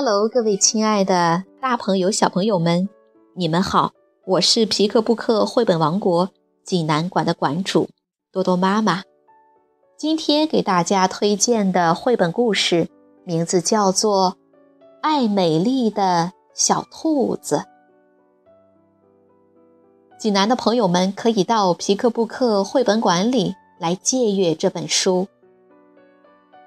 Hello，各位亲爱的大朋友、小朋友们，你们好！我是皮克布克绘本王国济南馆的馆主多多妈妈。今天给大家推荐的绘本故事名字叫做《爱美丽的小兔子》。济南的朋友们可以到皮克布克绘本馆里来借阅这本书。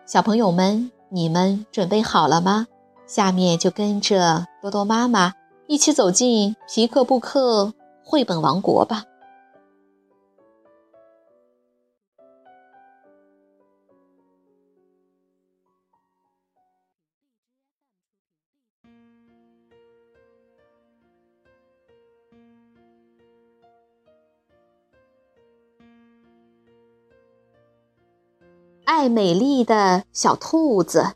小朋友们，你们准备好了吗？下面就跟着多多妈妈一起走进皮克布克绘本王国吧。爱美丽的小兔子，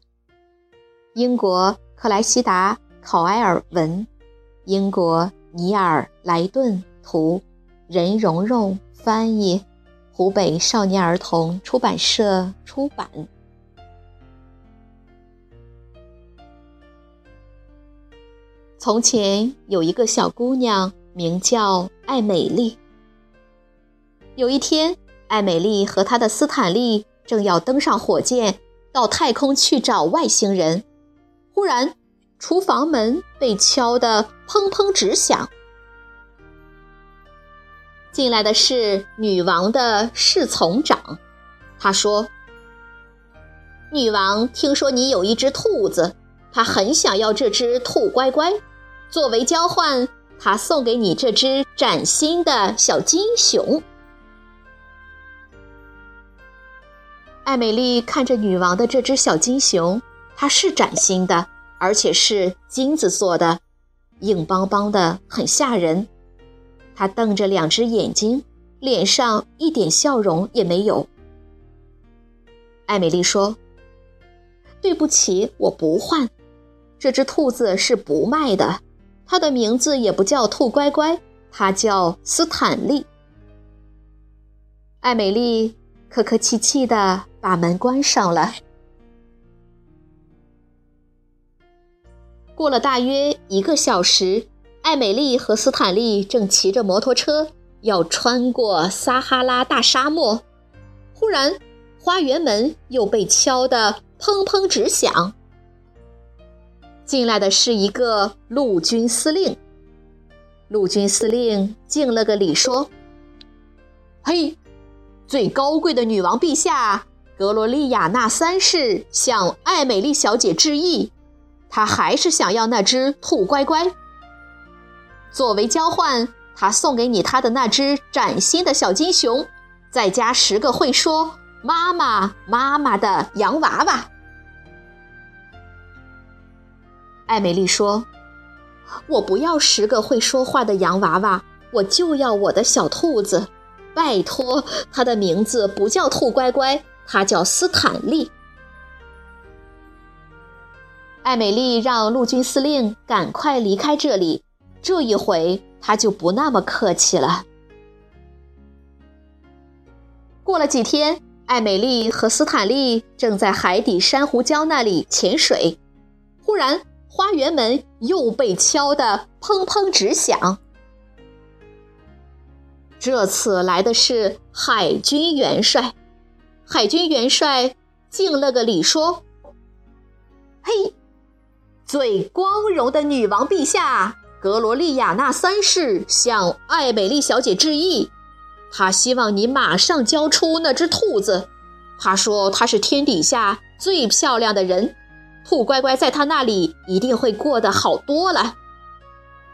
英国。克莱西达·考埃尔文，英国尼尔·莱顿图，任蓉蓉翻译，湖北少年儿童出版社出版。从前有一个小姑娘，名叫艾美丽。有一天，艾美丽和她的斯坦利正要登上火箭，到太空去找外星人。忽然，厨房门被敲得砰砰直响。进来的是女王的侍从长，他说：“女王听说你有一只兔子，她很想要这只兔乖乖，作为交换，她送给你这只崭新的小金熊。”艾美丽看着女王的这只小金熊。它是崭新的，而且是金子做的，硬邦邦的，很吓人。他瞪着两只眼睛，脸上一点笑容也没有。艾美丽说：“对不起，我不换。这只兔子是不卖的，它的名字也不叫兔乖乖，它叫斯坦利。”艾美丽客客气气的把门关上了。过了大约一个小时，艾美丽和斯坦利正骑着摩托车要穿过撒哈拉大沙漠。忽然，花园门又被敲得砰砰直响。进来的是一个陆军司令。陆军司令敬了个礼，说：“嘿，最高贵的女王陛下，格罗利亚娜三世向艾美丽小姐致意。”他还是想要那只兔乖乖。作为交换，他送给你他的那只崭新的小金熊，再加十个会说“妈妈妈妈”的洋娃娃。艾美丽说：“我不要十个会说话的洋娃娃，我就要我的小兔子。拜托，它的名字不叫兔乖乖，它叫斯坦利。”艾美丽让陆军司令赶快离开这里，这一回他就不那么客气了。过了几天，艾美丽和斯坦利正在海底珊瑚礁那里潜水，忽然花园门又被敲得砰砰直响。这次来的是海军元帅，海军元帅敬了个礼，说：“嘿。”最光荣的女王陛下，格罗利亚娜三世向艾美丽小姐致意。她希望你马上交出那只兔子。她说她是天底下最漂亮的人，兔乖乖在她那里一定会过得好多了。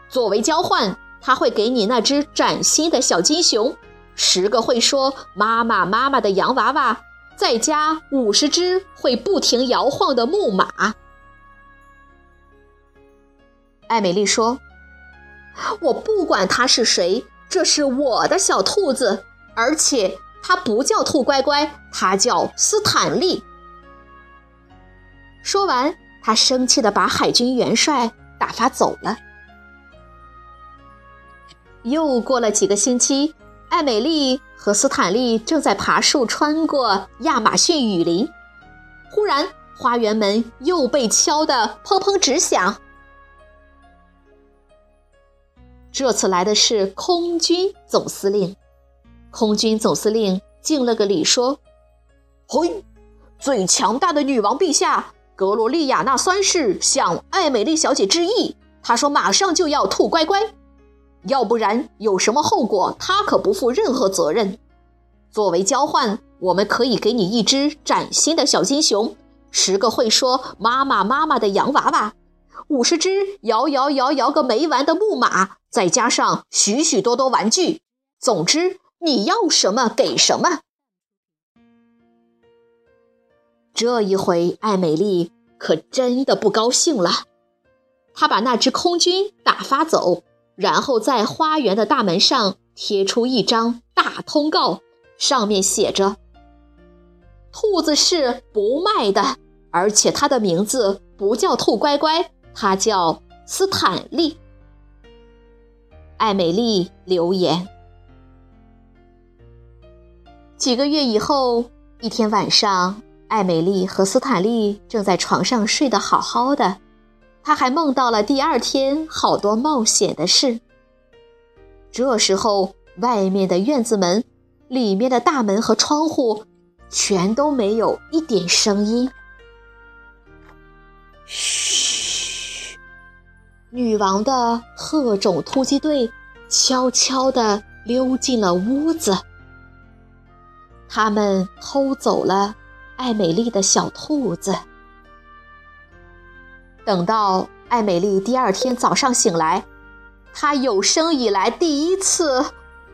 作为交换，他会给你那只崭新的小金熊，十个会说“妈妈妈妈”的洋娃娃，再加五十只会不停摇晃的木马。艾美丽说：“我不管他是谁，这是我的小兔子，而且它不叫兔乖乖，它叫斯坦利。”说完，他生气的把海军元帅打发走了。又过了几个星期，艾美丽和斯坦利正在爬树穿过亚马逊雨林，忽然花园门又被敲得砰砰直响。这次来的是空军总司令，空军总司令敬了个礼，说：“嘿，最强大的女王陛下，格罗利亚娜三世向艾美丽小姐致意。她说马上就要兔乖乖，要不然有什么后果，她可不负任何责任。作为交换，我们可以给你一只崭新的小金熊，十个会说妈妈妈妈的洋娃娃。”五十只摇摇摇摇个没完的木马，再加上许许多多玩具，总之你要什么给什么。这一回，艾美丽可真的不高兴了。她把那只空军打发走，然后在花园的大门上贴出一张大通告，上面写着：“兔子是不卖的，而且它的名字不叫兔乖乖。”他叫斯坦利。艾美丽留言。几个月以后，一天晚上，艾美丽和斯坦利正在床上睡得好好的，她还梦到了第二天好多冒险的事。这时候，外面的院子门、里面的大门和窗户，全都没有一点声音。嘘。女王的特种突击队悄悄地溜进了屋子，他们偷走了艾美丽的小兔子。等到艾美丽第二天早上醒来，她有生以来第一次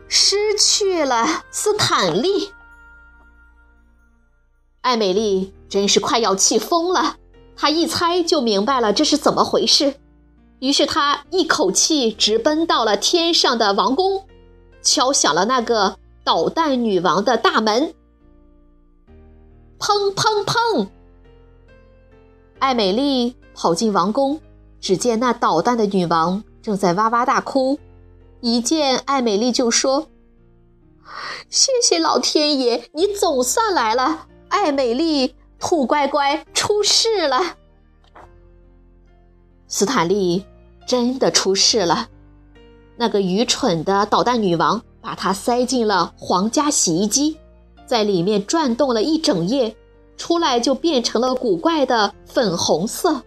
失去了斯坦利。艾美丽真是快要气疯了，她一猜就明白了这是怎么回事。于是他一口气直奔到了天上的王宫，敲响了那个捣蛋女王的大门。砰砰砰！艾美丽跑进王宫，只见那捣蛋的女王正在哇哇大哭。一见艾美丽就说：“谢谢老天爷，你总算来了！艾美丽，兔乖乖出事了。”斯坦利真的出事了，那个愚蠢的导弹女王把它塞进了皇家洗衣机，在里面转动了一整夜，出来就变成了古怪的粉红色。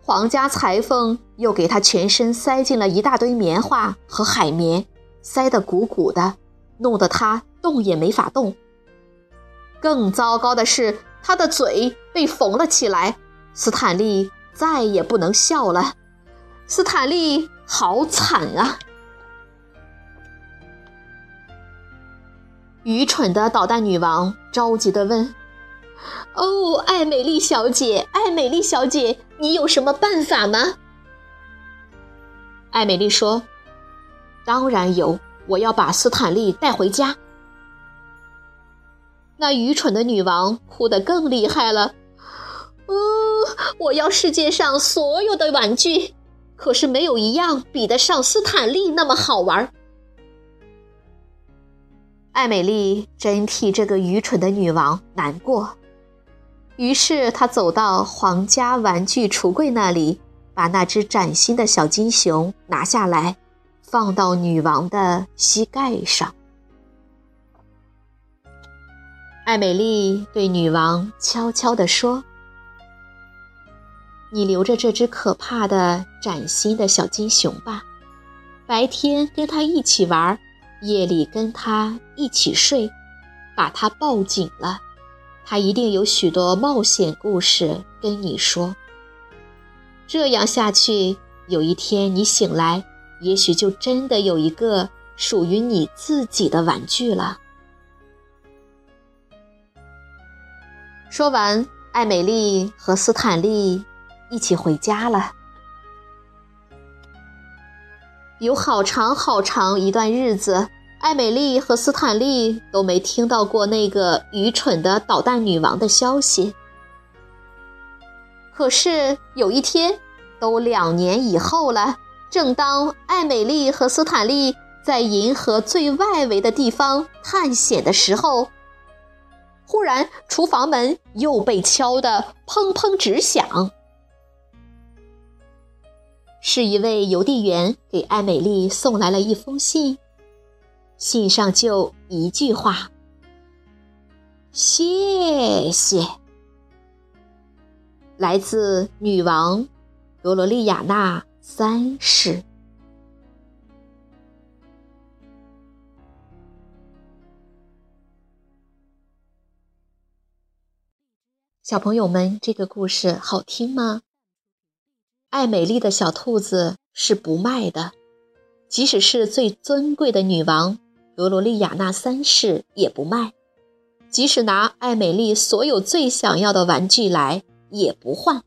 皇家裁缝又给他全身塞进了一大堆棉花和海绵，塞得鼓鼓的，弄得他动也没法动。更糟糕的是，他的嘴被缝了起来。斯坦利。再也不能笑了，斯坦利好惨啊！愚蠢的捣蛋女王着急地问：“哦，艾美丽小姐，艾美丽小姐，你有什么办法吗？”艾美丽说：“当然有，我要把斯坦利带回家。”那愚蠢的女王哭得更厉害了。我要世界上所有的玩具，可是没有一样比得上斯坦利那么好玩。艾美丽真替这个愚蠢的女王难过，于是她走到皇家玩具橱柜那里，把那只崭新的小金熊拿下来，放到女王的膝盖上。艾美丽对女王悄悄地说。你留着这只可怕的崭新的小金熊吧，白天跟它一起玩，夜里跟它一起睡，把它抱紧了，它一定有许多冒险故事跟你说。这样下去，有一天你醒来，也许就真的有一个属于你自己的玩具了。说完，艾美丽和斯坦利。一起回家了。有好长好长一段日子，艾美丽和斯坦利都没听到过那个愚蠢的导弹女王的消息。可是有一天，都两年以后了，正当艾美丽和斯坦利在银河最外围的地方探险的时候，忽然，厨房门又被敲得砰砰直响。是一位邮递员给艾美丽送来了一封信，信上就一句话：“谢谢。”来自女王罗罗利亚娜三世。小朋友们，这个故事好听吗？爱美丽的小兔子是不卖的，即使是最尊贵的女王罗罗利亚娜三世也不卖，即使拿爱美丽所有最想要的玩具来也不换。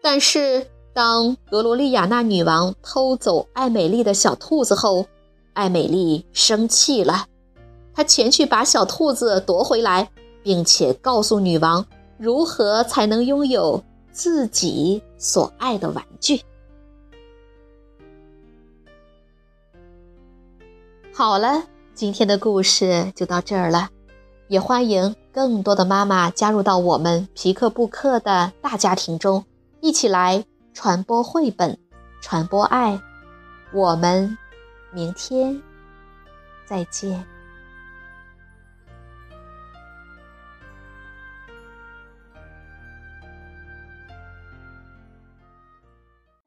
但是，当格罗利亚娜女王偷走爱美丽的小兔子后，爱美丽生气了，她前去把小兔子夺回来，并且告诉女王如何才能拥有。自己所爱的玩具。好了，今天的故事就到这儿了，也欢迎更多的妈妈加入到我们皮克布克的大家庭中，一起来传播绘本，传播爱。我们明天再见。